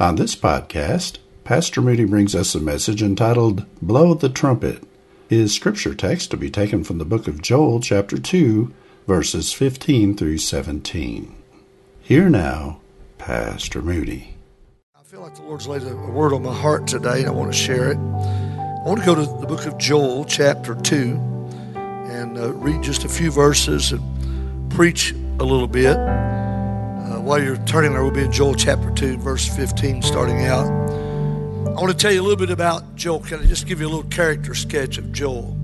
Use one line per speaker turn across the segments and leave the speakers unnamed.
On this podcast, Pastor Moody brings us a message entitled Blow the Trumpet. His scripture text to be taken from the book of Joel, chapter 2, verses 15 through 17. Here now, Pastor Moody.
I feel like the Lord's laid a, word on my heart today, and I want to share it. I want to go to the book of Joel, chapter 2, and uh, read just a few verses and preach a little bit. Uh, while you're turning there, we'll be in Joel chapter 2, verse 15, starting out. I want to tell you a little bit about Joel. Can I just give you a little character sketch of Joel?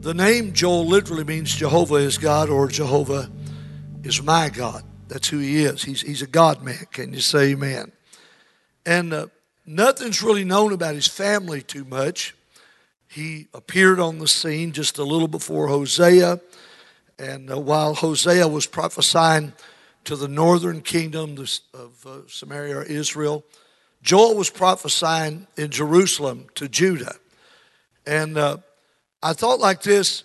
The name Joel literally means Jehovah is God or Jehovah is my God. That's who he is. He's, he's a God man. Can you say amen? And uh, nothing's really known about his family too much. He appeared on the scene just a little before Hosea. And uh, while Hosea was prophesying to the northern kingdom of uh, Samaria or Israel, Joel was prophesying in Jerusalem to Judah. And uh, I thought like this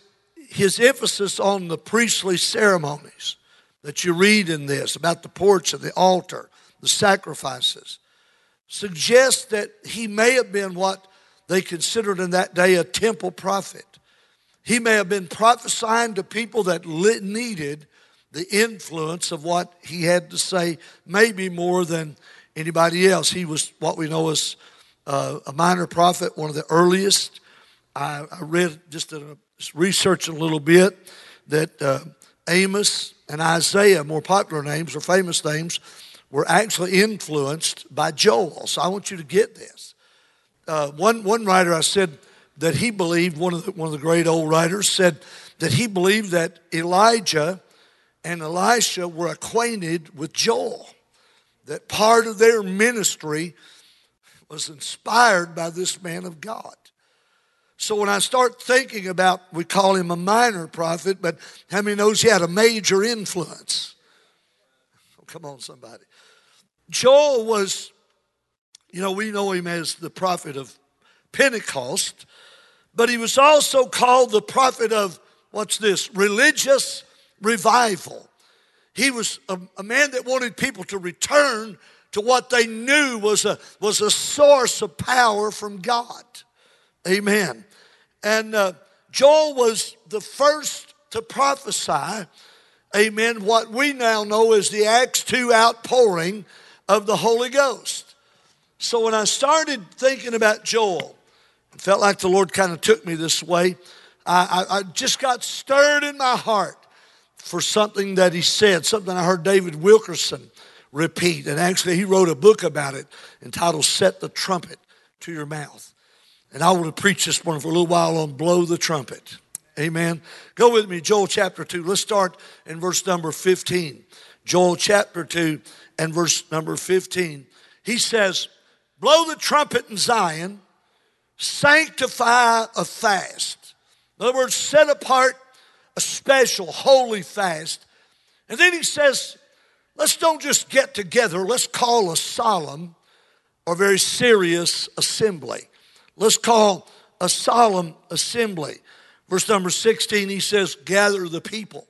his emphasis on the priestly ceremonies that you read in this about the porch and the altar, the sacrifices, suggests that he may have been what they considered in that day a temple prophet. He may have been prophesying to people that needed the influence of what he had to say, maybe more than anybody else. He was what we know as uh, a minor prophet, one of the earliest. I, I read just a, research a little bit that uh, Amos and Isaiah, more popular names or famous names, were actually influenced by Joel. So I want you to get this. Uh, one, one writer I said that he believed, one of, the, one of the great old writers said that he believed that Elijah and Elisha were acquainted with Joel that part of their ministry was inspired by this man of God. So when I start thinking about, we call him a minor prophet, but how many knows he had a major influence? Oh, come on, somebody. Joel was, you know, we know him as the prophet of Pentecost, but he was also called the prophet of, what's this, religious revival. He was a, a, man that wanted people to return to what they knew was a, was a source of power from God. Amen. And uh, Joel was the first to prophesy, amen, what we now know as the Acts 2 outpouring of the Holy Ghost. So when I started thinking about Joel, it felt like the Lord kind of took me this way. I, I, I just got stirred in my heart for something that he said, something I heard David Wilkerson repeat. And actually, he wrote a book about it entitled Set the Trumpet to Your Mouth. And I want to preach this one for a little while on Blow the Trumpet. Amen. Go with me, Joel chapter 2. Let's start in verse number 15. Joel chapter 2 and verse number 15. He says, Blow the trumpet in Zion, sanctify a fast. In other words, set apart a special holy fast. And then he says, let's don't just get together, let's call a solemn or very serious assembly. Let's call a solemn assembly. Verse number 16, he says, gather the people,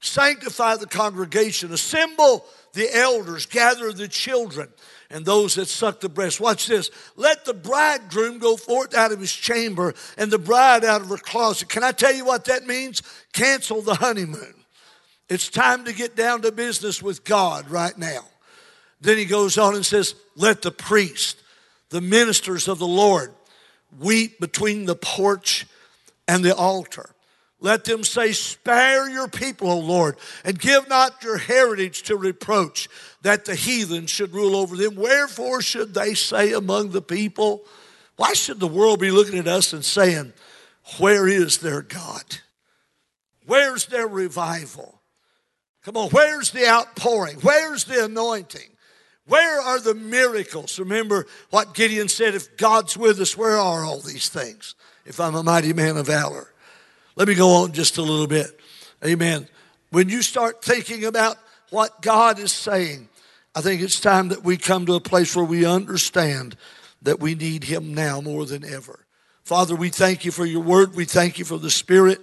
sanctify the congregation, assemble the elders, gather the children and those that suck the breast. Watch this. Let the bridegroom go forth out of his chamber and the bride out of her closet. Can I tell you what that means? Cancel the honeymoon. It's time to get down to business with God right now. Then he goes on and says, Let the priest, the ministers of the Lord, weep between the porch and the altar. Let them say, Spare your people, O Lord, and give not your heritage to reproach, that the heathen should rule over them. Wherefore should they say among the people, Why should the world be looking at us and saying, Where is their God? Where's their revival? Come on, where's the outpouring? Where's the anointing? Where are the miracles? Remember what Gideon said if God's with us, where are all these things? If I'm a mighty man of valor. Let me go on just a little bit. Amen. When you start thinking about what God is saying, I think it's time that we come to a place where we understand that we need Him now more than ever. Father, we thank you for your word. We thank you for the Spirit.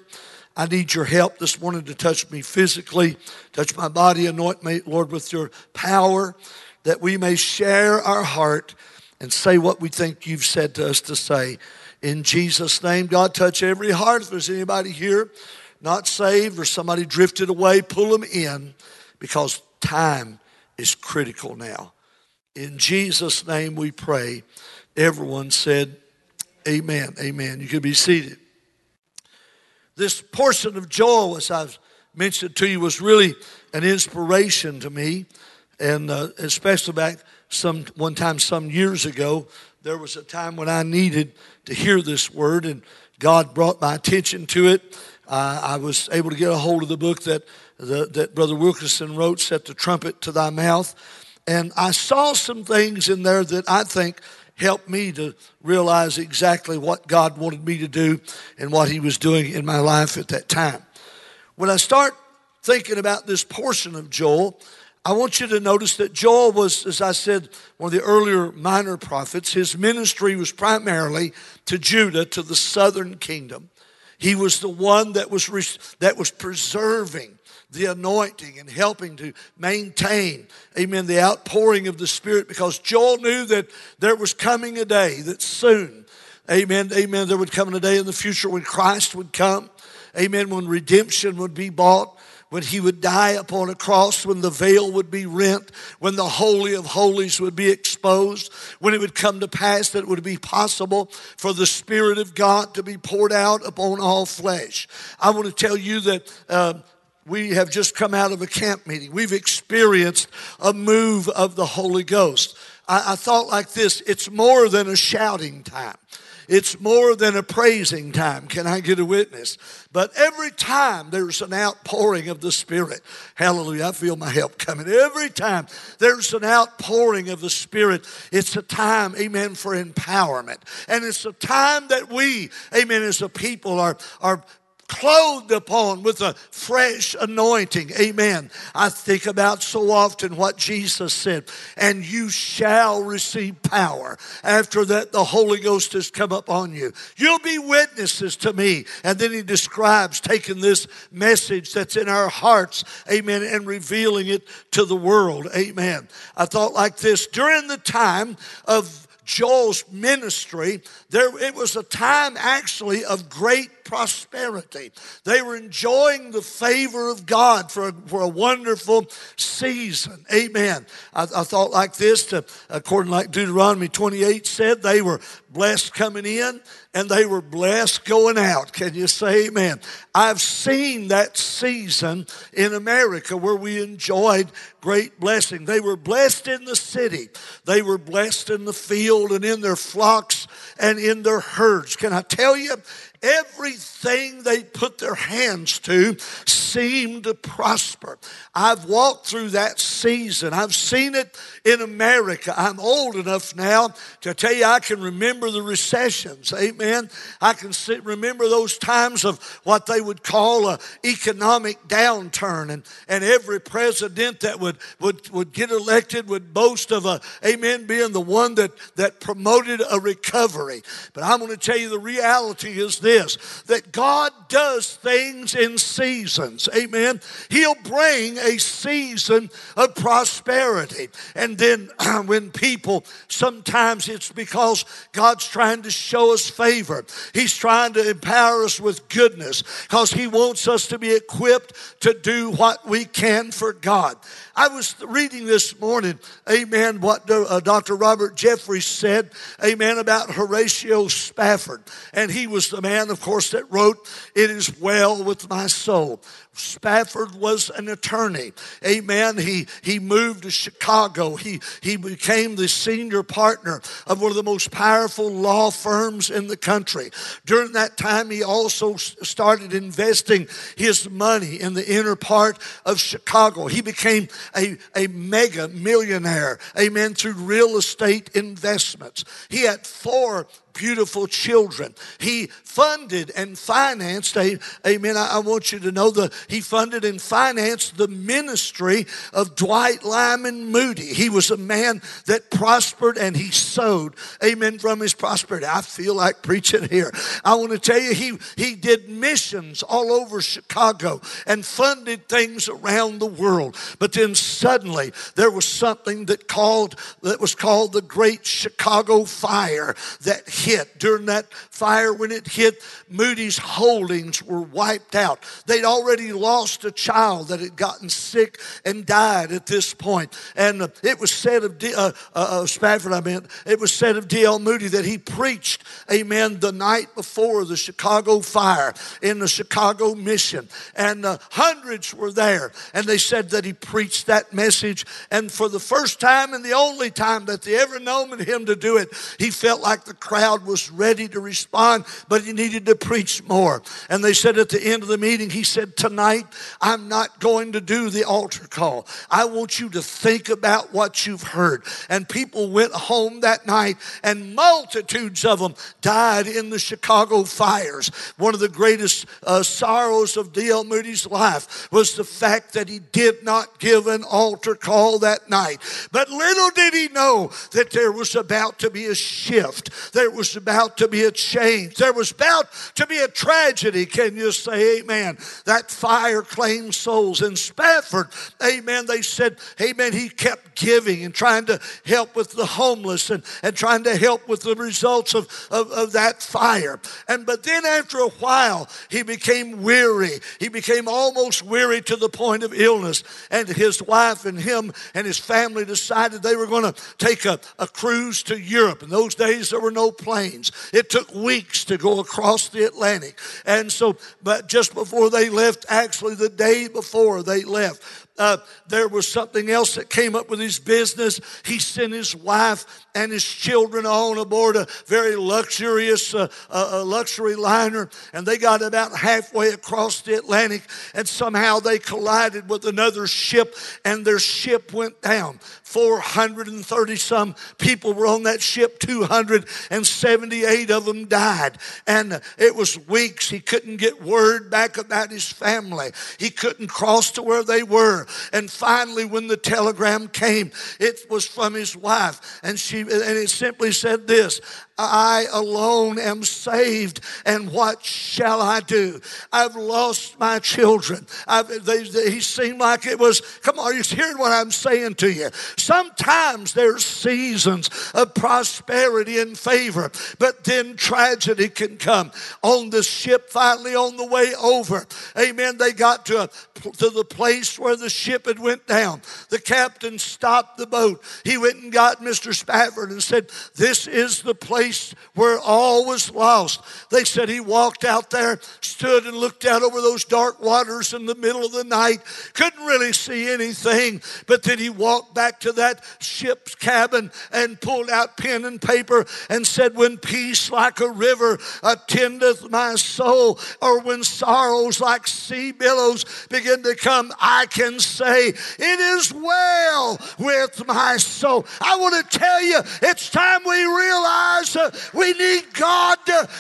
I need your help this morning to touch me physically, touch my body, anoint me, Lord, with your power, that we may share our heart and say what we think you've said to us to say. In Jesus' name, God, touch every heart. If there's anybody here not saved or somebody drifted away, pull them in because time is critical now. In Jesus' name we pray. Everyone said, Amen. Amen. You can be seated. This portion of Joel, as I've mentioned to you, was really an inspiration to me. And uh, especially back some one time some years ago, there was a time when I needed to hear this word, and God brought my attention to it. Uh, I was able to get a hold of the book that the, that Brother Wilkerson wrote, "Set the trumpet to thy mouth," and I saw some things in there that I think helped me to realize exactly what God wanted me to do and what He was doing in my life at that time. When I start thinking about this portion of Joel, I want you to notice that Joel was, as I said, one of the earlier minor prophets. His ministry was primarily to Judah, to the southern kingdom. He was the one that was, that was preserving the anointing and helping to maintain, amen, the outpouring of the Spirit because Joel knew that there was coming a day that soon, amen, amen, there would come a day in the future when Christ would come, amen, when redemption would be bought when he would die upon a cross, when the veil would be rent, when the Holy of Holies would be exposed, when it would come to pass that it would be possible for the Spirit of God to be poured out upon all flesh. I want to tell you that. Uh, we have just come out of a camp meeting. We've experienced a move of the Holy Ghost. I, I thought like this it's more than a shouting time. It's more than a praising time. Can I get a witness? But every time there's an outpouring of the Spirit, hallelujah, I feel my help coming. Every time there's an outpouring of the Spirit, it's a time, amen, for empowerment. And it's a time that we, amen, as a people are, are clothed upon with a fresh anointing. Amen. I think about so often what Jesus said, and you shall receive power. After that, the Holy Ghost has come upon you. You'll be witnesses to me. And then he describes taking this message that's in our hearts, amen, and revealing it to the world. Amen. I thought like this during the time of Joel's ministry, there it was a time actually of great prosperity. They were enjoying the favor of God for for a wonderful season. Amen. I, I thought like this, to, according like Deuteronomy 28 said, they were blessed coming in and they were blessed going out. Can you say amen? I've seen that season in America where we enjoyed great blessing. They were blessed in the city, they were blessed in the field and in their flocks and in their herds. Can I tell you? Everything they put their hands to seemed to prosper. I've walked through that season. I've seen it in America. I'm old enough now to tell you I can remember the recessions. Amen. I can remember those times of what they would call a economic downturn and, and every president that would, would, would get elected would boast of a, amen, being the one that, that promoted a recovery. But I'm going to tell you the reality is this this that God does things in seasons. Amen. He'll bring a season of prosperity. And then when people, sometimes it's because God's trying to show us favor, He's trying to empower us with goodness because He wants us to be equipped to do what we can for God. I was reading this morning, amen, what uh, Dr. Robert Jeffress said, amen, about Horatio Spafford. And he was the man, of course, that wrote, It is Well with My Soul. Spafford was an attorney. Amen. He, he moved to Chicago. He, he became the senior partner of one of the most powerful law firms in the country. During that time, he also started investing his money in the inner part of Chicago. He became a, a mega millionaire, amen, through real estate investments. He had four beautiful children. He funded and financed, a, amen. I, I want you to know that he funded and financed the ministry of Dwight Lyman Moody. He was a man that prospered and he sowed, amen, from his prosperity. I feel like preaching here. I want to tell you, he, he did missions all over Chicago and funded things around the world. But then suddenly there was something that called that was called the Great Chicago Fire that hit during that fire, when it hit, Moody's holdings were wiped out. They'd already lost a child that had gotten sick and died at this point. And it was said of D, uh, uh, uh Spafford, I meant, it was said of D.L. Moody that he preached, amen, the night before the Chicago fire in the Chicago mission. And uh, hundreds were there. And they said that he preached that message. And for the first time and the only time that they ever known him to do it, he felt like the crowd was ready to respond, but he needed to preach more. And they said at the end of the meeting, he said, Tonight, I'm not going to do the altar call. I want you to think about what you've heard. And people went home that night, and multitudes of them died in the Chicago fires. One of the greatest uh, sorrows of D.L. Moody's life was the fact that he did not give an altar call that night. But little did he know that there was about to be a shift. There was was about to be a change. There was about to be a tragedy. Can you say amen? That fire claimed souls. In Spafford, amen, they said, amen, he kept giving and trying to help with the homeless and, and trying to help with the results of, of, of that fire. And but then after a while, he became weary. He became almost weary to the point of illness. And his wife and him and his family decided they were going to take a, a cruise to Europe. In those days, there were no planes planes. It took weeks to go across the Atlantic. And so, but just before they left, actually the day before they left, uh, there was something else that came up with his business. He sent his wife and his children on aboard a very luxurious uh, uh, luxury liner, and they got about halfway across the Atlantic, and somehow they collided with another ship, and their ship went down. 430 some people were on that ship, 278 of them died. And it was weeks. He couldn't get word back about his family, he couldn't cross to where they were. And finally, when the telegram came, it was from his wife, and she and it simply said this I alone am saved, and what shall I do? I've lost my children. They, they, he seemed like it was, come on, you're hearing what I'm saying to you. Sometimes there's seasons of prosperity and favor, but then tragedy can come. On the ship, finally on the way over, amen, they got to, a, to the place where the ship had went down. The captain stopped the boat. He went and got Mr. Spafford and said, this is the place where all was lost. They said he walked out there, stood and looked out over those dark waters in the middle of the night, couldn't really see anything, but then he walked back to that ship's cabin and pulled out pen and paper and said, When peace like a river attendeth my soul, or when sorrows like sea billows begin to come, I can say, It is well with my soul. I want to tell you, it's time we realize we need God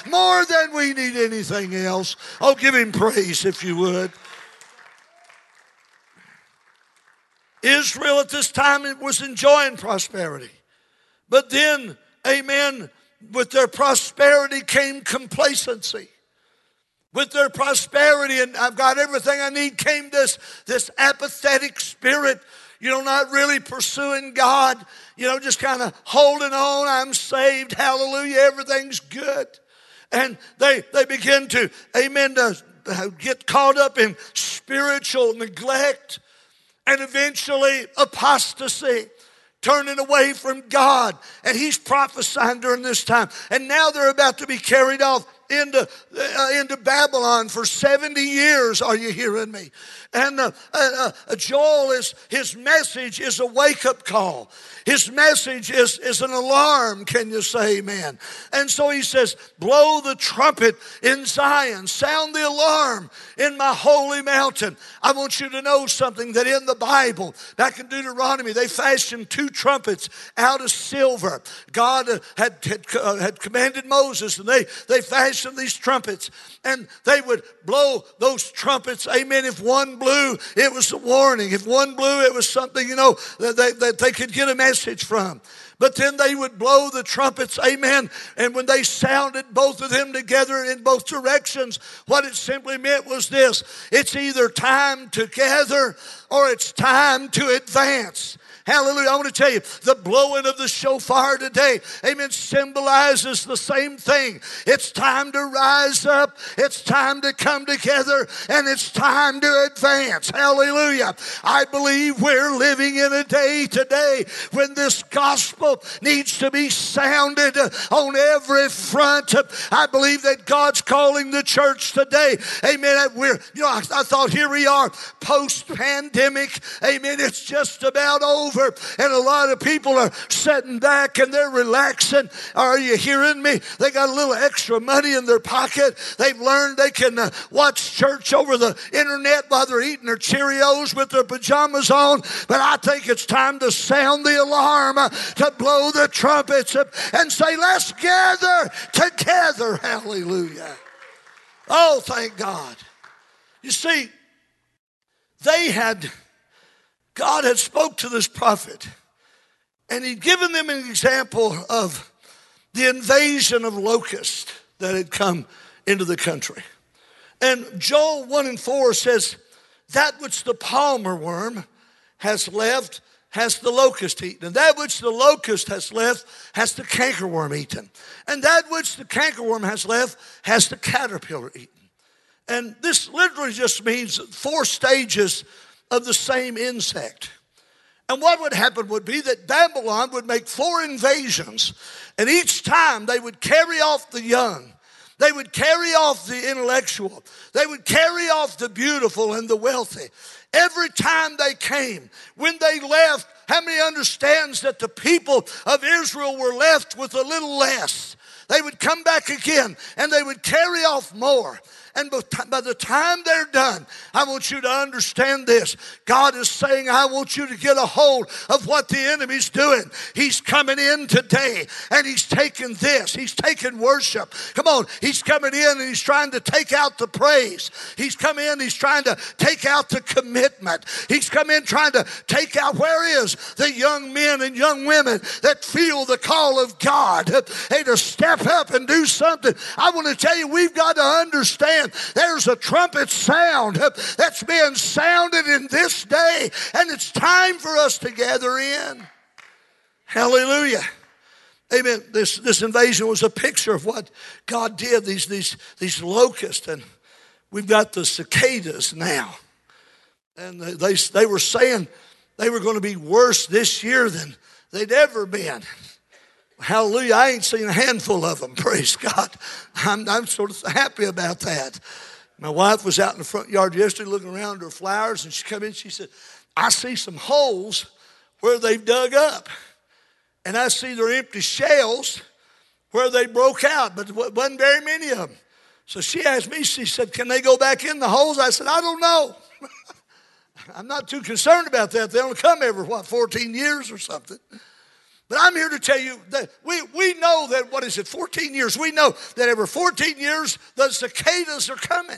more than we need anything else. Oh, give him praise if you would. Israel at this time was enjoying prosperity. But then, amen, with their prosperity came complacency. With their prosperity and I've got everything I need came this, this apathetic spirit, you know, not really pursuing God you know, just kind of holding on. I'm saved. Hallelujah. Everything's good. And they, they begin to, amen, to get caught up in spiritual neglect and eventually apostasy turning away from God. And he's prophesying during this time. And now they're about to be carried off into, uh, into Babylon for 70 years. Are you hearing me? And uh, uh, Joel is his message is a wake up call. His message is, is an alarm. Can you say amen? And so he says, Blow the trumpet in Zion, sound the alarm in my holy mountain. I want you to know something that in the Bible, back in Deuteronomy, they fashioned two trumpets out of silver. God uh, had, had, uh, had commanded Moses, and they, they fashioned these trumpets, and they would blow those trumpets. Amen. If one blew, it was a warning. If one blew, it was something, you know, that they, that they could get a message from. But then they would blow the trumpets, amen. And when they sounded both of them together in both directions, what it simply meant was this it's either time to gather or it's time to advance. Hallelujah. I want to tell you, the blowing of the shofar today, amen, symbolizes the same thing. It's time to rise up, it's time to come together, and it's time to advance. Hallelujah. I believe we're living in a day today when this gospel needs to be sounded on every front. I believe that God's calling the church today. Amen. We're, you know, I, I thought here we are post pandemic. Amen. It's just about over over, and a lot of people are sitting back and they're relaxing. Are you hearing me? They got a little extra money in their pocket. They've learned they can uh, watch church over the internet while they're eating their Cheerios with their pajamas on. But I think it's time to sound the alarm, uh, to blow the trumpets, uh, and say, Let's gather together. Hallelujah. Oh, thank God. You see, they had God had spoke to this prophet and he'd given them an example of the invasion of locusts that had come into the country. And Joel 1 and 4 says, That which the palmer worm has left has the locust eaten, and that which the locust has left has the cankerworm eaten, and that which the cankerworm has left has the caterpillar eaten. And this literally just means four stages of the same insect. And what would happen would be that Babylon would make four invasions, and each time they would carry off the young. They would carry off the intellectual. They would carry off the beautiful and the wealthy. Every time they came, when they left, how many understands that the people of Israel were left with a little less? They would come back again and they would carry off more. And by the time they're done, I want you to understand this. God is saying, I want you to get a hold of what the enemy's doing. He's coming in today and he's taking this. He's taking worship. Come on. He's coming in and he's trying to take out the praise. He's come in, he's trying to take out the commitment. He's come in trying to take out where is the young men and young women that feel the call of God. Hey, to step up and do something. I want to tell you, we've got to understand there's a trumpet sound that's being sounded in this day, and it's time for us to gather in. Hallelujah. Amen. This, this invasion was a picture of what God did, these, these, these locusts, and we've got the cicadas now. And they, they were saying they were going to be worse this year than they'd ever been. Hallelujah. I ain't seen a handful of them. Praise God. I'm, I'm sort of happy about that. My wife was out in the front yard yesterday looking around her flowers, and she come in. She said, I see some holes where they've dug up. And I see their empty shells where they broke out, but wasn't very many of them. So she asked me, she said, Can they go back in the holes? I said, I don't know. I'm not too concerned about that. They only come every, what, 14 years or something. But I'm here to tell you that we, we know that, what is it, 14 years? We know that every 14 years the cicadas are coming.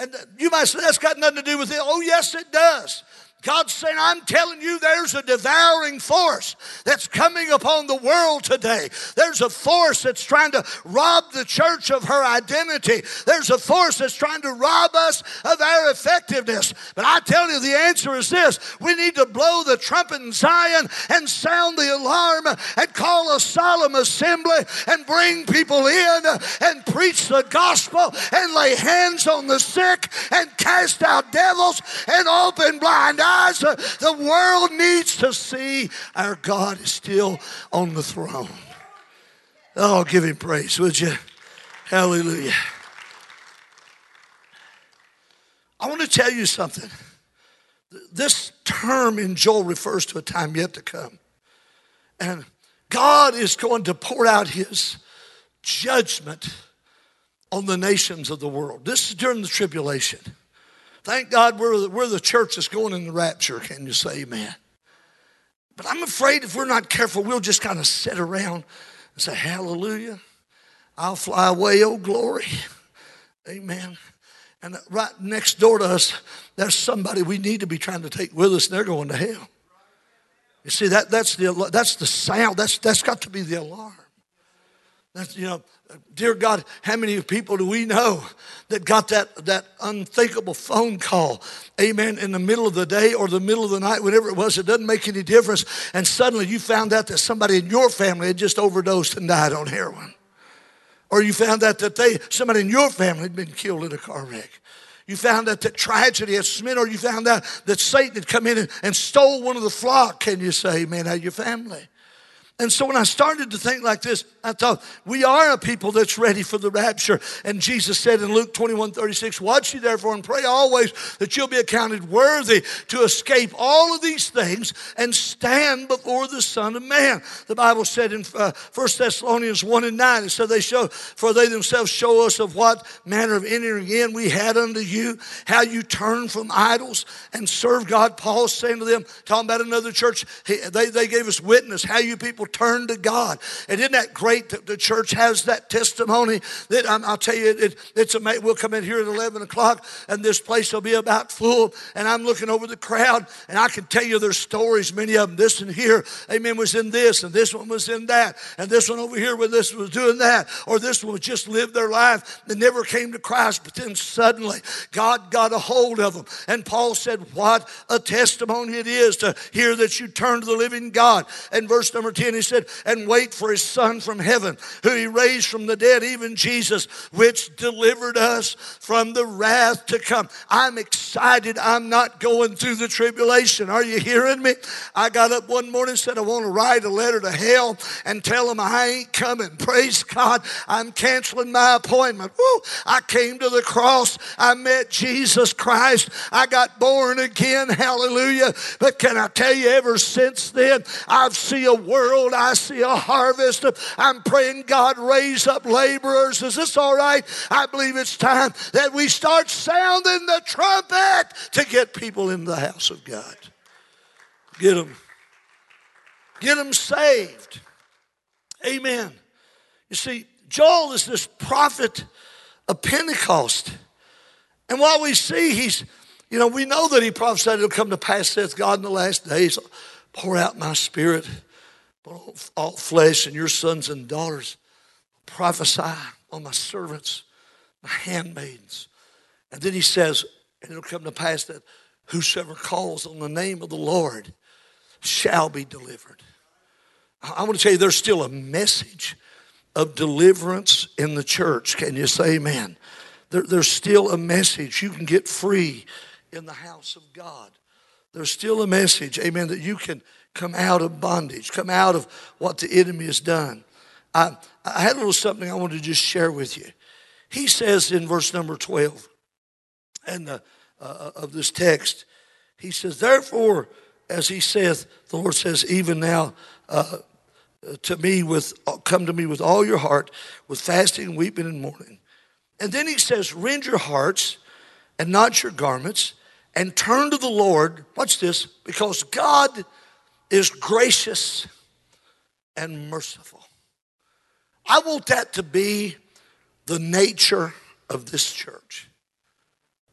And uh, you might say that's got nothing to do with it. Oh, yes, it does. God's saying, I'm telling you, there's a devouring force that's coming upon the world today. There's a force that's trying to rob the church of her identity. There's a force that's trying to rob us of our effectiveness. But I tell you, the answer is this we need to blow the trumpet in Zion and sound the alarm and call a solemn assembly and bring people in and preach the gospel and lay hands on the sick and cast out devils and open blind eyes The world needs to see our God is still on the throne. Oh, give him praise, would you? Hallelujah. I want to tell you something. This term in Joel refers to a time yet to come. And God is going to pour out his judgment on the nations of the world. This is during the tribulation. Thank God we're the, we're the church that's going in the rapture. Can you say amen? But I'm afraid if we're not careful, we'll just kind of sit around and say, Hallelujah. I'll fly away, oh glory. Amen. And right next door to us, there's somebody we need to be trying to take with us, and they're going to hell. You see, that, that's, the, that's the sound. That's, that's got to be the alarm. That's, you know, dear God, how many people do we know that got that, that unthinkable phone call, amen, in the middle of the day or the middle of the night, whatever it was, it doesn't make any difference. And suddenly you found out that somebody in your family had just overdosed and died on heroin. Or you found out that they, somebody in your family had been killed in a car wreck. You found out that tragedy had smitten, or you found out that Satan had come in and, and stole one of the flock. Can you say, amen out of your family? And so when I started to think like this, I thought, we are a people that's ready for the rapture. And Jesus said in Luke 21 36, Watch ye therefore and pray always that you'll be accounted worthy to escape all of these things and stand before the Son of Man. The Bible said in uh, 1 Thessalonians 1 and 9, it said, they show, For they themselves show us of what manner of entering in we had unto you, how you turned from idols and serve God. Paul saying to them, talking about another church, they, they gave us witness how you people turn to God. And isn't that great that the church has that testimony? That um, I'll tell you, it, it's amazing. We'll come in here at 11 o'clock and this place will be about full. And I'm looking over the crowd and I can tell you there's stories, many of them. This and here, amen, was in this and this one was in that. And this one over here where this was doing that. Or this one was just lived their life and never came to Christ. But then suddenly God got a hold of them. And Paul said, What a testimony it is to hear that you turn to the living God. And verse number 10, he said, and wait for his son from heaven, who he raised from the dead, even Jesus, which delivered us from the wrath to come. I'm excited. I'm not going through the tribulation. Are you hearing me? I got up one morning and said, I want to write a letter to hell and tell them I ain't coming. Praise God. I'm canceling my appointment. Woo! I came to the cross. I met Jesus Christ. I got born again. Hallelujah. But can I tell you, ever since then, I've seen a world I see a harvest. I'm praying God raise up laborers. Is this all right? I believe it's time that we start sounding the trumpet to get people in the house of God. Get them. Get them saved. Amen. You see, Joel is this prophet of Pentecost. And while we see he's, you know, we know that he prophesied it'll come to pass, saith God in the last days, pour out my spirit all flesh and your sons and daughters prophesy on my servants, my handmaids. And then he says, and it'll come to pass that whosoever calls on the name of the Lord shall be delivered. I want to tell you, there's still a message of deliverance in the church. Can you say amen? There, there's still a message. You can get free in the house of God. There's still a message, amen, that you can come out of bondage, come out of what the enemy has done. I, I had a little something I wanted to just share with you. He says in verse number 12 and uh, uh, of this text, he says, Therefore, as he saith, the Lord says, even now, uh, to me with come to me with all your heart with fasting weeping and mourning and then he says rend your hearts and not your garments and turn to the lord watch this because god is gracious and merciful. I want that to be the nature of this church.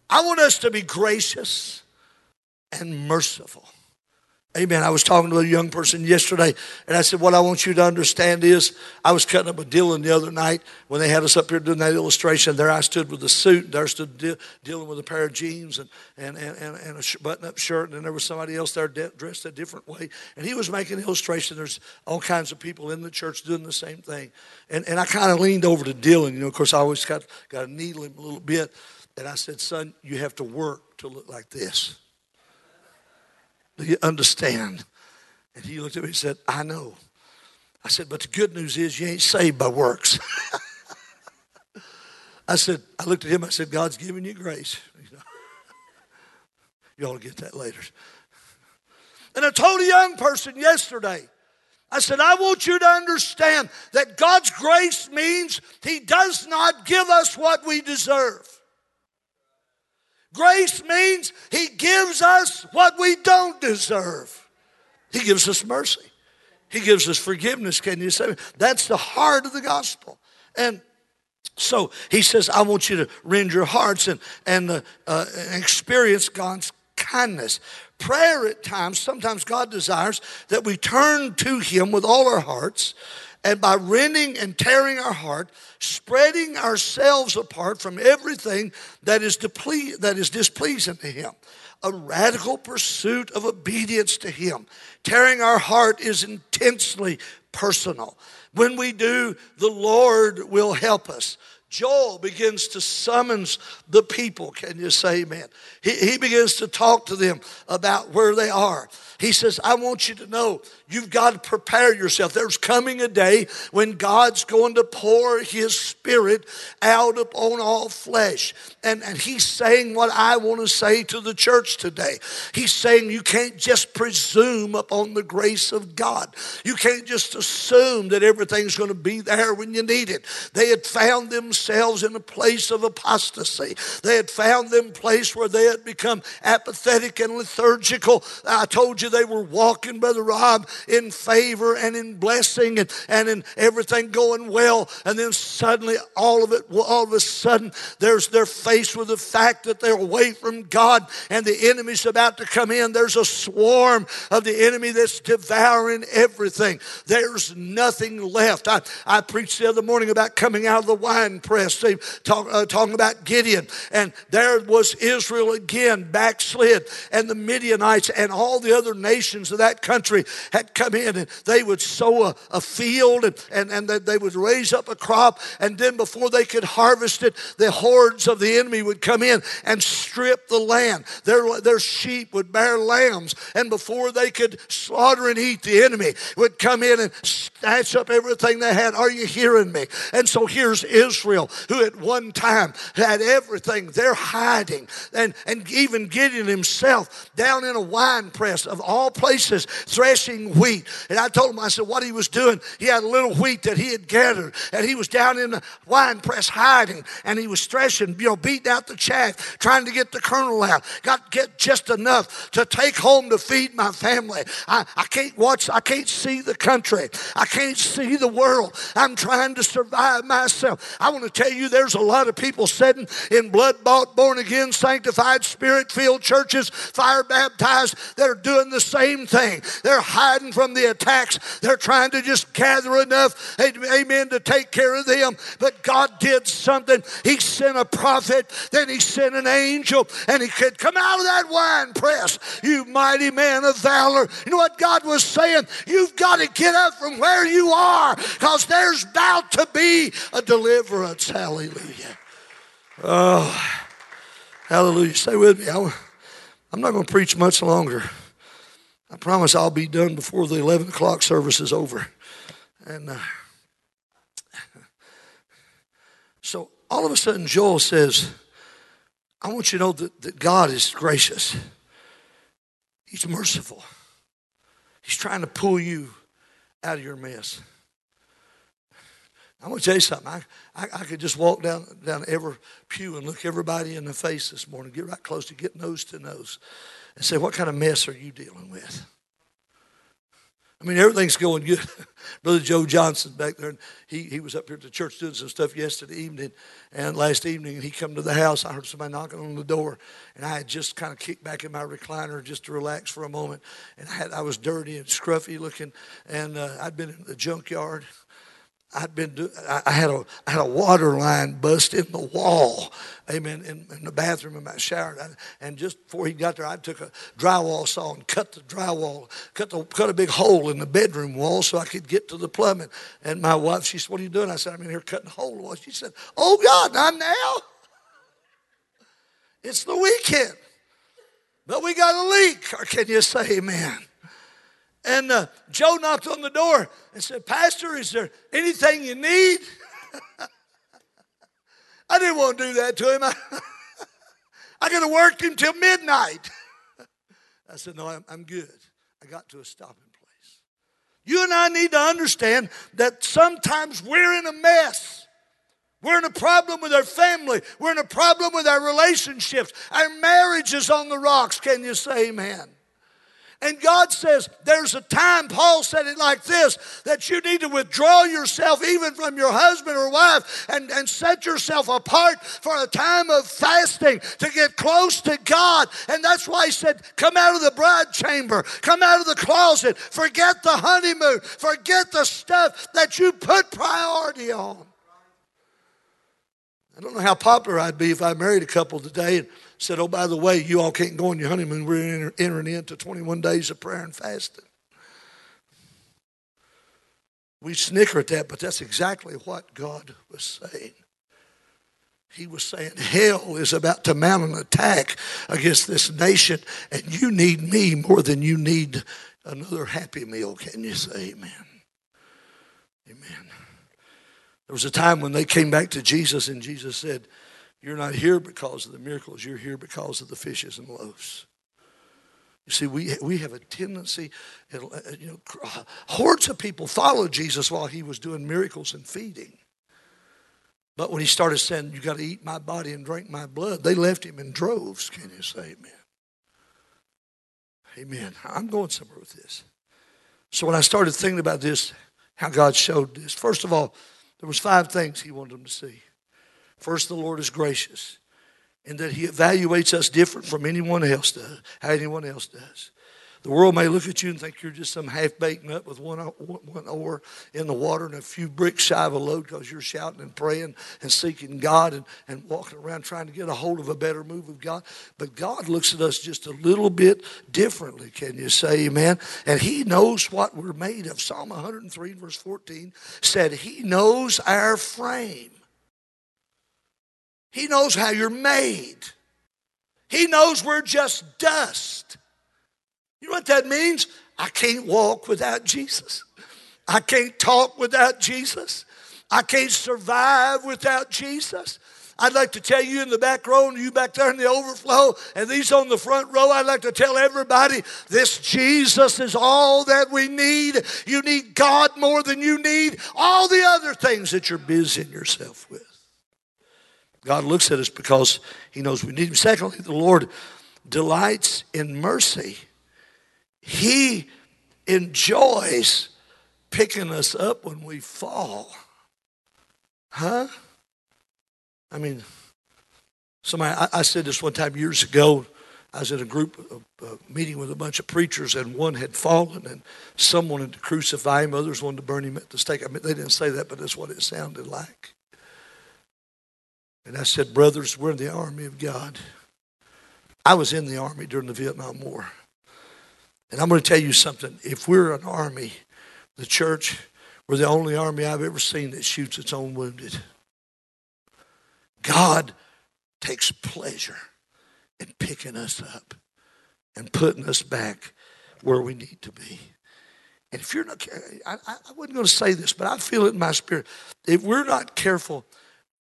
I want us to be gracious and merciful. Amen. I was talking to a young person yesterday, and I said, What I want you to understand is I was cutting up with Dylan the other night when they had us up here doing that illustration. There I stood with a suit, there stood de- dealing with a pair of jeans and, and, and, and a button up shirt, and then there was somebody else there de- dressed a different way. And he was making an illustration. There's all kinds of people in the church doing the same thing. And, and I kind of leaned over to Dylan. You know, of course, I always got, got to needle him a little bit. And I said, Son, you have to work to look like this. Do you understand? And he looked at me and said, I know. I said, but the good news is you ain't saved by works. I said, I looked at him, I said, God's giving you grace. You, to get that later. And I told a young person yesterday, I said, I want you to understand that God's grace means He does not give us what we deserve. Grace means He gives us what we don't deserve. He gives us mercy. He gives us forgiveness. Can you say that's the heart of the gospel? And so he says, I want you to rend your hearts and, and uh, uh, experience God's kindness. Prayer at times, sometimes God desires that we turn to Him with all our hearts and by rending and tearing our heart, spreading ourselves apart from everything that is, deple- that is displeasing to Him. A radical pursuit of obedience to Him. Tearing our heart is intensely personal. When we do, the Lord will help us. Joel begins to summons the people. Can you say amen? He, he begins to talk to them about where they are. He says, I want you to know you've got to prepare yourself. There's coming a day when God's going to pour His Spirit out upon all flesh. And, and He's saying what I want to say to the church today. He's saying you can't just presume upon the grace of God. You can't just assume that everything's going to be there when you need it. They had found themselves in a place of apostasy. They had found them place where they had become apathetic and lethargical. I told you they were walking, Brother Rob, in favor and in blessing and, and in everything going well. And then suddenly, all of it, all of a sudden, there's they're faced with the fact that they're away from God and the enemy's about to come in. There's a swarm of the enemy that's devouring everything. There's nothing left. I, I preached the other morning about coming out of the wine press, talk, uh, talking about Gideon. And there was Israel again, backslid, and the Midianites and all the other nations of that country had come in and they would sow a, a field and, and, and they would raise up a crop. And then before they could harvest it, the hordes of the enemy would come in and strip the land. Their, their sheep would bear lambs. And before they could slaughter and eat, the enemy would come in and snatch up everything they had. Are you hearing me? And so here's Israel, who at one time had everything. They're hiding. And, and even Gideon himself down in a wine press of all places, threshing wheat. And I told him, I said, what he was doing, he had a little wheat that he had gathered, and he was down in the wine press hiding, and he was threshing, you know, beating out the chaff, trying to get the kernel out. Got get just enough to take home to feed my family. I, I can't watch, I can't see the country, I can't see the world. I'm trying to survive myself. I want to tell you, there's a lot of people sitting in blood bought, born again, sanctified, spirit filled churches, fire baptized, that are doing the same thing. They're hiding from the attacks. They're trying to just gather enough, amen, to take care of them. But God did something. He sent a prophet, then He sent an angel, and He could come out of that wine press, you mighty man of valor. You know what God was saying? You've got to get up from where you are because there's about to be a deliverance. Hallelujah. Oh, hallelujah. Stay with me. I'm not going to preach much longer. I promise I'll be done before the 11 o'clock service is over. And uh, so all of a sudden, Joel says, I want you to know that, that God is gracious, He's merciful. He's trying to pull you out of your mess. I'm going to tell you something. I, I, I, could just walk down, down every pew and look everybody in the face this morning, get right close to get nose to nose and say, What kind of mess are you dealing with? I mean, everything's going good. Brother Joe Johnson back there, and he, he was up here at the church doing some stuff yesterday evening, and last evening and he come to the house. I heard somebody knocking on the door, and I had just kind of kicked back in my recliner just to relax for a moment, and I had I was dirty and scruffy looking, and uh, I'd been in the junkyard. I'd been do, I had a I had a water line bust in the wall, amen, in, in the bathroom in my shower. And, and just before he got there, I took a drywall saw and cut the drywall, cut the cut a big hole in the bedroom wall so I could get to the plumbing. And my wife, she said, "What are you doing?" I said, "I'm in here cutting a hole wall." She said, "Oh God, not now! It's the weekend, but we got a leak." Or can you say Amen? And uh, Joe knocked on the door and said, Pastor, is there anything you need? I didn't want to do that to him. I, I could have worked him till midnight. I said, No, I'm, I'm good. I got to a stopping place. You and I need to understand that sometimes we're in a mess. We're in a problem with our family. We're in a problem with our relationships. Our marriage is on the rocks. Can you say amen? And God says there's a time, Paul said it like this, that you need to withdraw yourself even from your husband or wife and, and set yourself apart for a time of fasting to get close to God. And that's why he said, come out of the bride chamber, come out of the closet, forget the honeymoon, forget the stuff that you put priority on. I don't know how popular I'd be if I married a couple today and said, Oh, by the way, you all can't go on your honeymoon. We're entering into 21 days of prayer and fasting. We snicker at that, but that's exactly what God was saying. He was saying, Hell is about to mount an attack against this nation, and you need me more than you need another happy meal. Can you say amen? Amen. There was a time when they came back to Jesus, and Jesus said, you're not here because of the miracles, you're here because of the fishes and loaves. You see, we, we have a tendency, uh, you know, hordes of people followed Jesus while he was doing miracles and feeding. But when he started saying, You got to eat my body and drink my blood, they left him in droves. Can you say amen? Amen. I'm going somewhere with this. So when I started thinking about this, how God showed this, first of all, there was five things he wanted them to see. First, the Lord is gracious in that He evaluates us different from anyone else does, how anyone else does. The world may look at you and think you're just some half baked nut with one, one oar in the water and a few bricks shy of a load because you're shouting and praying and seeking God and, and walking around trying to get a hold of a better move of God. But God looks at us just a little bit differently. Can you say amen? And He knows what we're made of. Psalm 103, verse 14 said, He knows our frame. He knows how you're made. He knows we're just dust. You know what that means? I can't walk without Jesus. I can't talk without Jesus. I can't survive without Jesus. I'd like to tell you in the back row and you back there in the overflow and these on the front row, I'd like to tell everybody this Jesus is all that we need. You need God more than you need all the other things that you're busying yourself with. God looks at us because He knows we need Him. Secondly, the Lord delights in mercy. He enjoys picking us up when we fall. Huh? I mean, somebody, I, I said this one time years ago. I was in a group a meeting with a bunch of preachers, and one had fallen, and some wanted to crucify him, others wanted to burn him at the stake. I mean, they didn't say that, but that's what it sounded like. And I said, Brothers, we're in the army of God. I was in the army during the Vietnam War. And I'm going to tell you something. If we're an army, the church, we're the only army I've ever seen that shoots its own wounded. God takes pleasure in picking us up and putting us back where we need to be. And if you're not, I, I wasn't going to say this, but I feel it in my spirit. If we're not careful,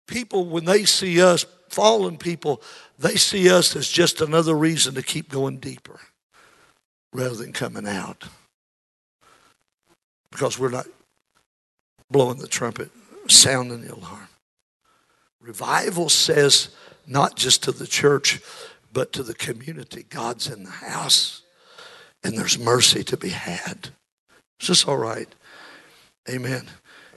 people, when they see us, fallen people, they see us as just another reason to keep going deeper rather than coming out. Because we're not blowing the trumpet, sounding the alarm. Revival says not just to the church, but to the community. God's in the house, and there's mercy to be had. Is this all right? Amen.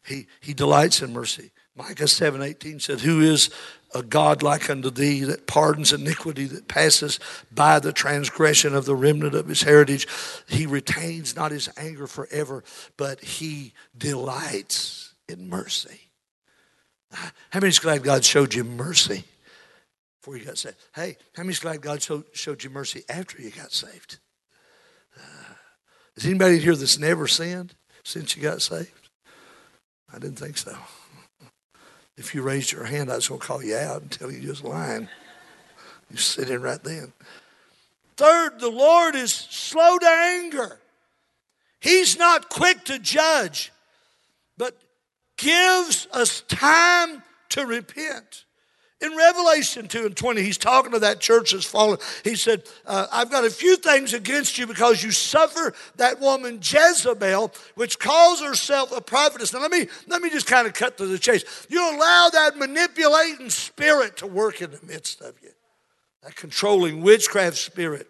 He, he delights in mercy. Micah 7:18 said, Who is a God like unto thee that pardons iniquity, that passes by the transgression of the remnant of his heritage? He retains not his anger forever, but he delights in mercy. How many's glad God showed you mercy before you got saved? Hey, how many's glad God showed you mercy after you got saved? Uh, is anybody here that's never sinned since you got saved? I didn't think so. If you raised your hand, I was going to call you out and tell you just lying. You sit in right then. Third, the Lord is slow to anger. He's not quick to judge, but gives us time to repent. In Revelation 2 and 20, he's talking to that church that's fallen. He said, uh, I've got a few things against you because you suffer that woman Jezebel, which calls herself a prophetess. Now, let me, let me just kind of cut to the chase. You allow that manipulating spirit to work in the midst of you, that controlling witchcraft spirit.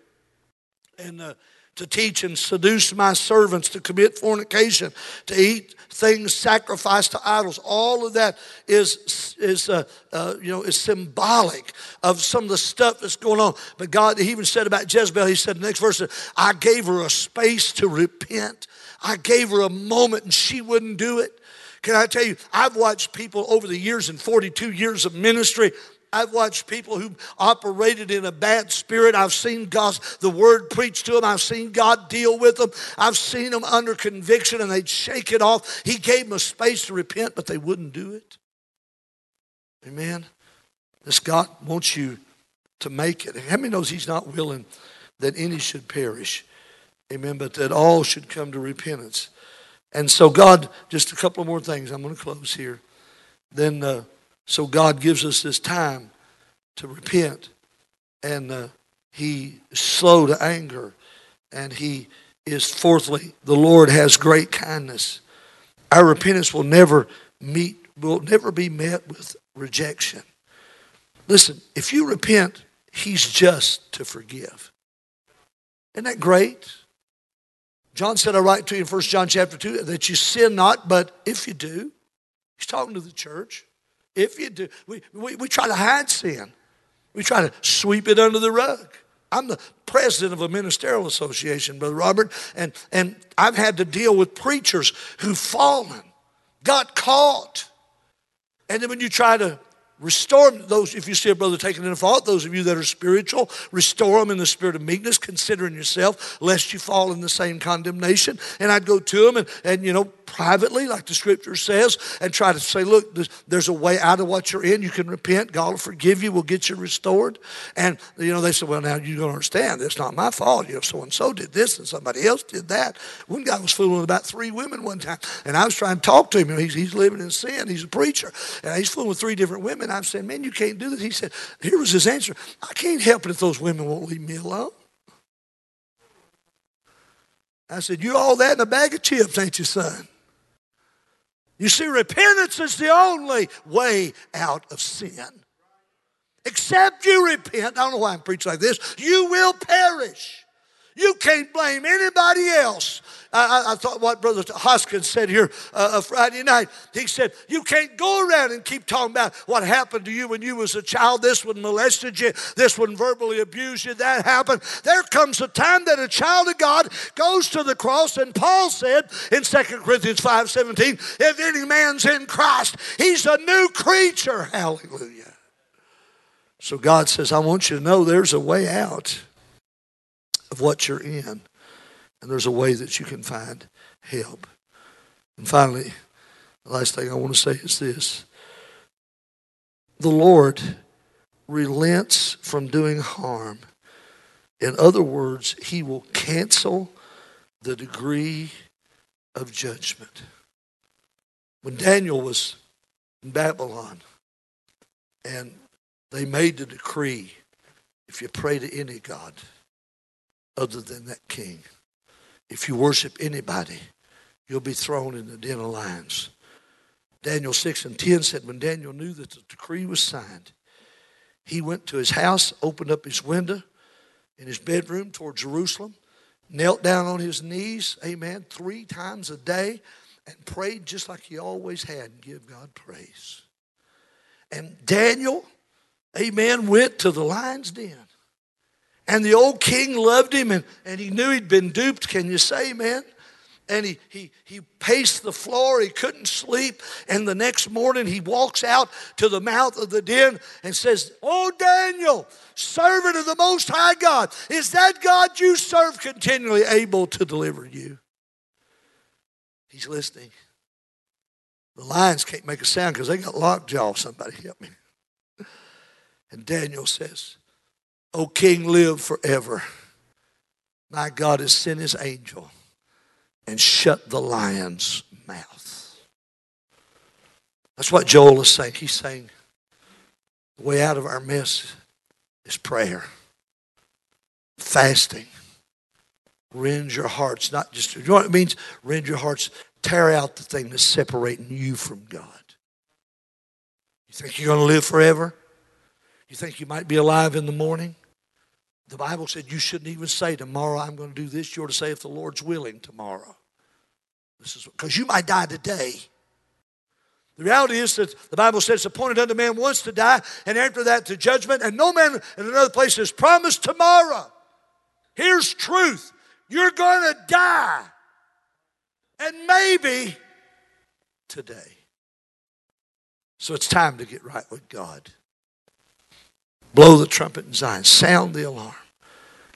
And uh, to teach and seduce my servants to commit fornication, to eat things sacrificed to idols. All of that is, is uh, uh, you know, is symbolic of some of the stuff that's going on. But God, He even said about Jezebel, He said, the next verse, I gave her a space to repent. I gave her a moment and she wouldn't do it. Can I tell you, I've watched people over the years in 42 years of ministry I've watched people who operated in a bad spirit. I've seen God, the word preached to them. I've seen God deal with them. I've seen them under conviction and they'd shake it off. He gave them a space to repent, but they wouldn't do it. Amen. This God wants you to make it. How many knows He's not willing that any should perish? Amen. But that all should come to repentance. And so, God, just a couple more things. I'm going to close here. Then. Uh, so God gives us this time to repent, and uh, He is slow to anger, and He is fourthly, the Lord has great kindness. Our repentance will never meet, will never be met with rejection. Listen, if you repent, He's just to forgive. Isn't that great? John said, I write to you in 1 John chapter 2 that you sin not, but if you do, he's talking to the church. If you do, we, we, we try to hide sin. We try to sweep it under the rug. I'm the president of a ministerial association, Brother Robert, and, and I've had to deal with preachers who've fallen, got caught. And then when you try to Restore those, if you see a brother taken in a fault, those of you that are spiritual, restore them in the spirit of meekness, considering yourself, lest you fall in the same condemnation. And I'd go to them and, and you know, privately, like the scripture says, and try to say, look, there's a way out of what you're in. You can repent. God will forgive you. We'll get you restored. And, you know, they said, well, now you don't understand. It's not my fault. You know, so and so did this and somebody else did that. One guy was fooling about three women one time. And I was trying to talk to him. You know, he's, he's living in sin. He's a preacher. And he's fooling with three different women. And I'm saying, man, you can't do this. He said, here was his answer I can't help it if those women won't leave me alone. I said, You all that in a bag of chips, ain't you, son? You see, repentance is the only way out of sin. Except you repent, I don't know why I'm preaching like this, you will perish. You can't blame anybody else I, I, thought what Brother Hoskins said here uh, Friday night. He said, You can't go around and keep talking about what happened to you when you was a child. This one molested you. This one verbally abused you. That happened. There comes a time that a child of God goes to the cross, and Paul said in 2 Corinthians 5 17, If any man's in Christ, he's a new creature. Hallelujah. So God says, I want you to know there's a way out of what you're in. And there's a way that you can find help. And finally, the last thing I want to say is this the Lord relents from doing harm. In other words, He will cancel the degree of judgment. When Daniel was in Babylon and they made the decree if you pray to any God other than that king, if you worship anybody, you'll be thrown in the den of lions. Daniel 6 and 10 said, When Daniel knew that the decree was signed, he went to his house, opened up his window in his bedroom toward Jerusalem, knelt down on his knees, amen, three times a day, and prayed just like he always had and give God praise. And Daniel, amen, went to the lion's den. And the old king loved him and, and he knew he'd been duped. Can you say, man? And he, he, he paced the floor. He couldn't sleep. And the next morning, he walks out to the mouth of the den and says, Oh, Daniel, servant of the Most High God, is that God you serve continually able to deliver you? He's listening. The lions can't make a sound because they got lockjaw. Somebody help me. And Daniel says, O King, live forever. My God has sent his angel and shut the lion's mouth. That's what Joel is saying. He's saying, The way out of our mess is prayer, fasting. Rend your hearts, not just, you know what it means? Rend your hearts. Tear out the thing that's separating you from God. You think you're going to live forever? You think you might be alive in the morning? The Bible said you shouldn't even say, Tomorrow I'm going to do this. You're to say, If the Lord's willing, tomorrow. This is because you might die today. The reality is that the Bible says appointed unto man once to die, and after that to judgment, and no man in another place is promised tomorrow. Here's truth you're going to die, and maybe today. So it's time to get right with God. Blow the trumpet in Zion, sound the alarm.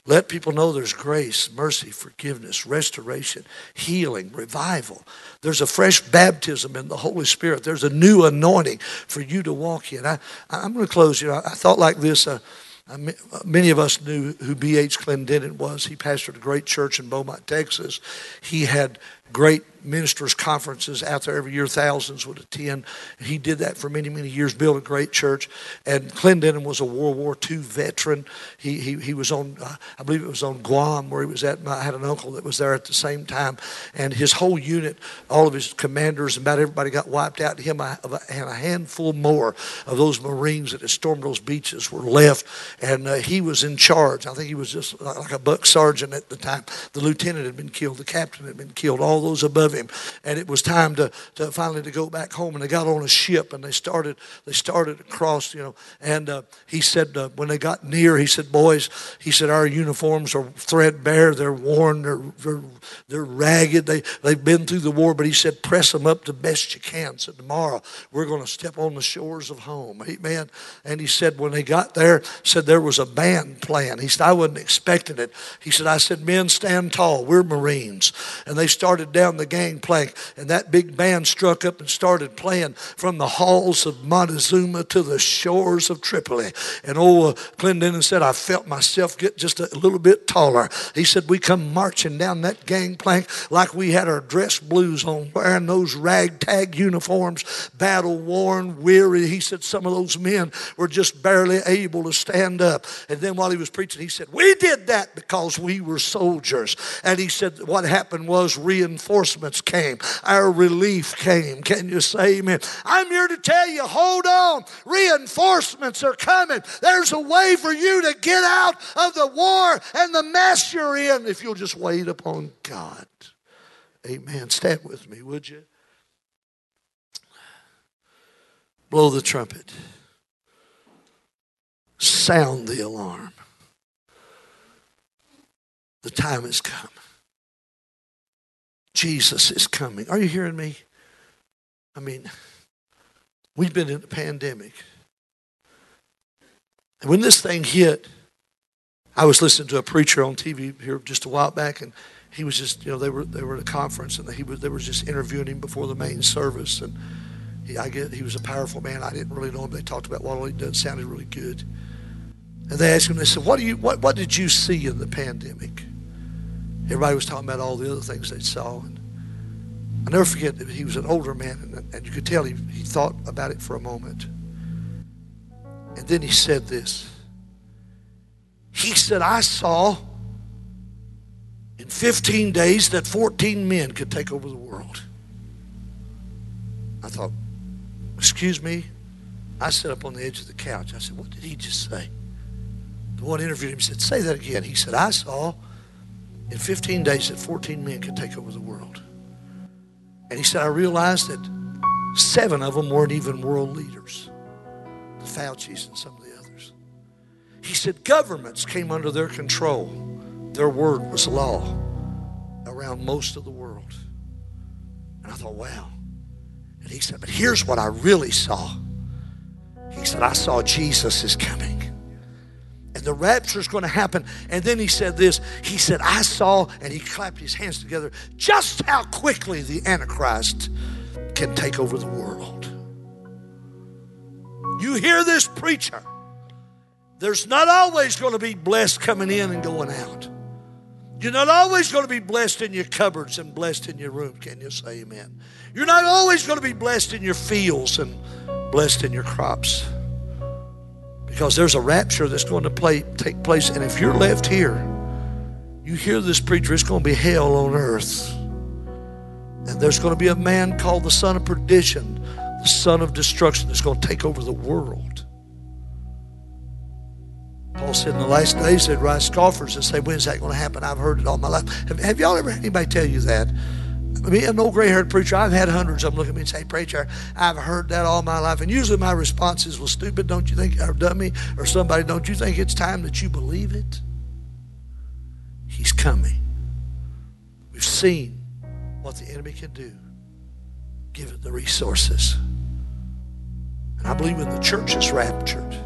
Let people know there's grace, mercy, forgiveness, restoration, healing, revival. There's a fresh baptism in the Holy Spirit. There's a new anointing for you to walk in. I, I'm going to close. You I thought like this. Uh, many of us knew who B.H. Clendennen was. He pastored a great church in Beaumont, Texas. He had great ministers' conferences out there every year. Thousands would attend. He did that for many, many years, built a great church. And Clendennen was a World War II veteran. He, he, he was on, uh, I believe it was on Guam where he was at. I had an uncle that was there at the same time. And his whole unit, all of his commanders, about everybody got wiped out. Him and a handful more of those Marines that had stormed those beaches were left. And uh, he was in charge. I think he was just like a buck sergeant at the time. The lieutenant had been killed. The captain had been killed. All those above him. And it was time to, to finally to go back home. And they got on a ship and they started they started across, you know. And uh, he said uh, when they got near, he said, "Boys," he said, "our uniforms are threadbare. They're worn. They're they're, they're ragged. They they've been through the war." But he said, "Press them up the best you can." So tomorrow we're going to step on the shores of home. Amen. And he said when they got there, said there was a band playing. He said I wasn't expecting it. He said I said men stand tall. We're Marines. And they started down the and that big band struck up and started playing from the halls of Montezuma to the shores of Tripoli. And old Clendennen said, I felt myself get just a little bit taller. He said, We come marching down that gangplank like we had our dress blues on, wearing those ragtag uniforms, battle worn, weary. He said, Some of those men were just barely able to stand up. And then while he was preaching, he said, We did that because we were soldiers. And he said, What happened was reinforcements came, our relief came. Can you say amen? I'm here to tell you, hold on. Reinforcements are coming. There's a way for you to get out of the war and the mess you're in if you'll just wait upon God. Amen. Stand with me, would you? Blow the trumpet. Sound the alarm. The time has come. Jesus is coming. Are you hearing me? I mean, we've been in a pandemic. And when this thing hit, I was listening to a preacher on TV here just a while back, and he was just, you know, they were they were at a conference, and he was they were just interviewing him before the main service, and he, I get he was a powerful man. I didn't really know him. They talked about what he did. Sounded really good. And they asked him, they said, "What do you what what did you see in the pandemic?" Everybody was talking about all the other things they saw. And i never forget that he was an older man, and, and you could tell he, he thought about it for a moment. And then he said this. He said, I saw in 15 days that 14 men could take over the world. I thought, excuse me? I sat up on the edge of the couch. I said, what did he just say? The one interviewed him said, say that again. He said, I saw in 15 days that 14 men could take over the world. And he said, I realized that seven of them weren't even world leaders the Fauci's and some of the others. He said, governments came under their control. Their word was law around most of the world. And I thought, wow. And he said, but here's what I really saw. He said, I saw Jesus is coming and the rapture is going to happen. And then he said this He said, I saw, and he clapped his hands together, just how quickly the Antichrist can take over the world. You hear this preacher. There's not always going to be blessed coming in and going out. You're not always going to be blessed in your cupboards and blessed in your room. Can you say amen? You're not always going to be blessed in your fields and blessed in your crops. Because there's a rapture that's going to play, take place. And if you're left here, you hear this preacher, it's going to be hell on earth. And there's going to be a man called the son of perdition, the son of destruction, that's going to take over the world. Paul said in the last days there'd rise scoffers and say, When's that going to happen? I've heard it all my life. Have, have y'all ever had anybody tell you that? Mean, an old gray haired preacher, I've had hundreds of them look at me and say, Preacher, I've heard that all my life. And usually my response is, Well, stupid, don't you think, or dummy, or somebody, don't you think it's time that you believe it? He's coming. We've seen what the enemy can do. Give it the resources. And I believe when the church is raptured,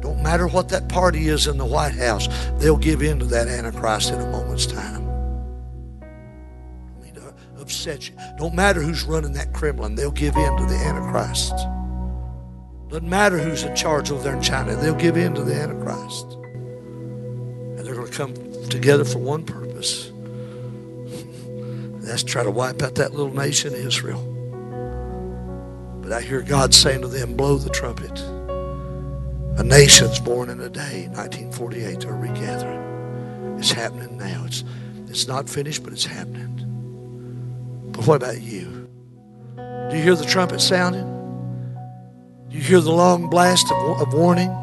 don't matter what that party is in the White House, they'll give in to that Antichrist in a moment's time. Don't upset you. Don't matter who's running that Kremlin, they'll give in to the Antichrist. Doesn't matter who's in charge over there in China, they'll give in to the Antichrist. And they're going to come together for one purpose. That's try to wipe out that little nation, Israel. But I hear God saying to them, blow the trumpet. A nation's born in a day, 1948, they're regathering. It's happening now. It's, it's not finished, but it's happening. But what about you? Do you hear the trumpet sounding? Do you hear the long blast of, of warning?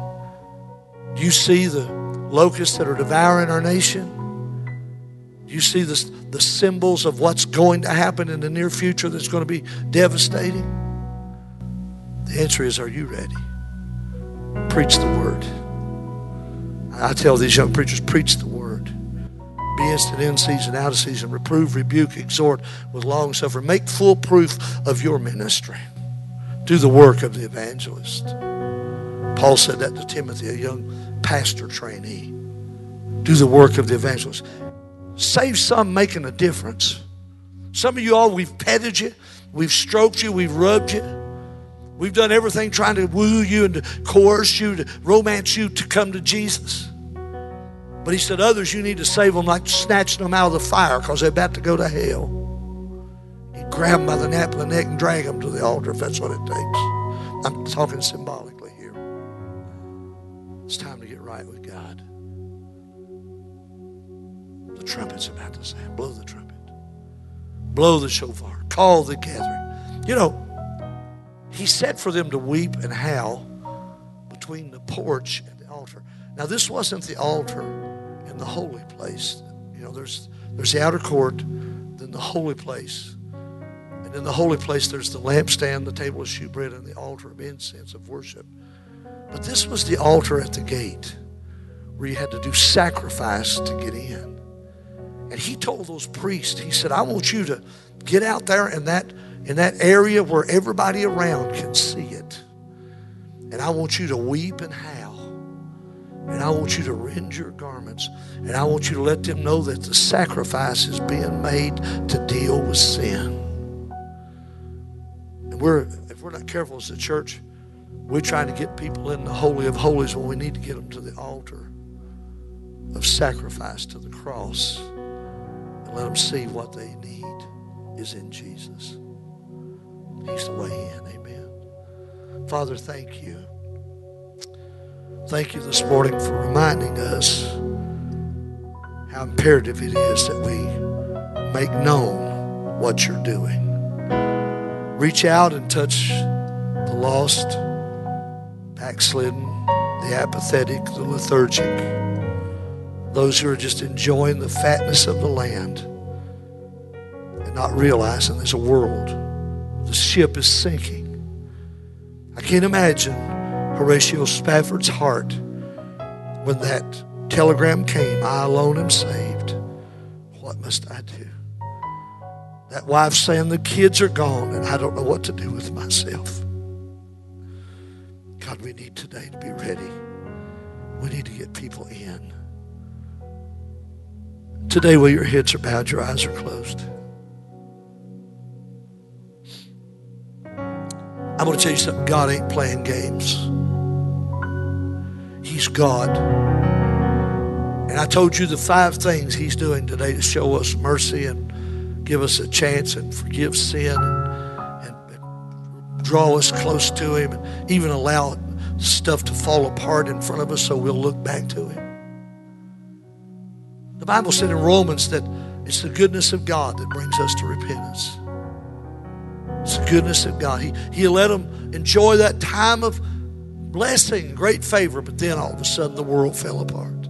Do you see the locusts that are devouring our nation? Do you see the, the symbols of what's going to happen in the near future that's going to be devastating? The answer is, are you ready? Preach the word. I tell these young preachers, preach the word. Be instant in season, out of season. Reprove, rebuke, exhort with long suffering. Make full proof of your ministry. Do the work of the evangelist. Paul said that to Timothy, a young pastor trainee. Do the work of the evangelist. Save some making a difference. Some of you all, we've petted you, we've stroked you, we've rubbed you. We've done everything trying to woo you and to coerce you, to romance you to come to Jesus. But he said, others, you need to save them like snatching them out of the fire because they're about to go to hell. You grab them by the nape of the neck and drag them to the altar if that's what it takes. I'm talking symbolically here. It's time to get right with God. The trumpet's about to sound. Blow the trumpet. Blow the shofar. Call the gathering. You know, he said for them to weep and howl between the porch and the altar. Now, this wasn't the altar in the holy place. You know, there's there's the outer court, then the holy place. And in the holy place, there's the lampstand, the table of shewbread, and the altar of incense of worship. But this was the altar at the gate where you had to do sacrifice to get in. And he told those priests, he said, I want you to get out there in that in that area where everybody around can see it. And I want you to weep and howl. And I want you to rend your garments. And I want you to let them know that the sacrifice is being made to deal with sin. And we're if we're not careful as a church, we're trying to get people in the Holy of Holies when we need to get them to the altar of sacrifice to the cross and let them see what they need is in Jesus. He's the way in. Amen. Father, thank you. Thank you this morning for reminding us how imperative it is that we make known what you're doing. Reach out and touch the lost, backslidden, the apathetic, the lethargic, those who are just enjoying the fatness of the land and not realizing there's a world. The ship is sinking. I can't imagine Horatio Spafford's heart when that telegram came I alone am saved. What must I do? That wife saying the kids are gone and I don't know what to do with myself. God, we need today to be ready. We need to get people in. Today, while your heads are bowed, your eyes are closed. I'm going to tell you something God ain't playing games. He's God. And I told you the five things He's doing today to show us mercy and give us a chance and forgive sin and, and, and draw us close to Him and even allow stuff to fall apart in front of us so we'll look back to Him. The Bible said in Romans that it's the goodness of God that brings us to repentance. It's the goodness of God. He, he let them enjoy that time of blessing, great favor, but then all of a sudden the world fell apart.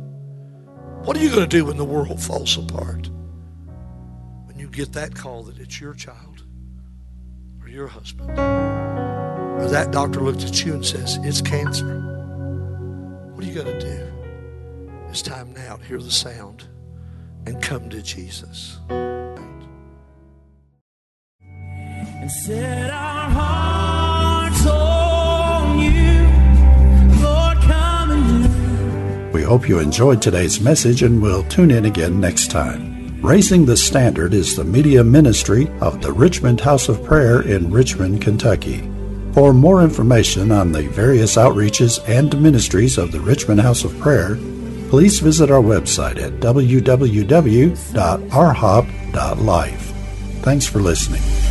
What are you going to do when the world falls apart? When you get that call that it's your child or your husband, or that doctor looks at you and says, It's cancer. What are you going to do? It's time now to hear the sound and come to Jesus.
and set our hearts
hope you enjoyed today's message and will tune in again next time. Raising the Standard is the media ministry of the Richmond House of Prayer in Richmond, Kentucky. For more information on the various outreaches and ministries of the Richmond House of Prayer, please visit our website at www.rhop.life. Thanks for listening.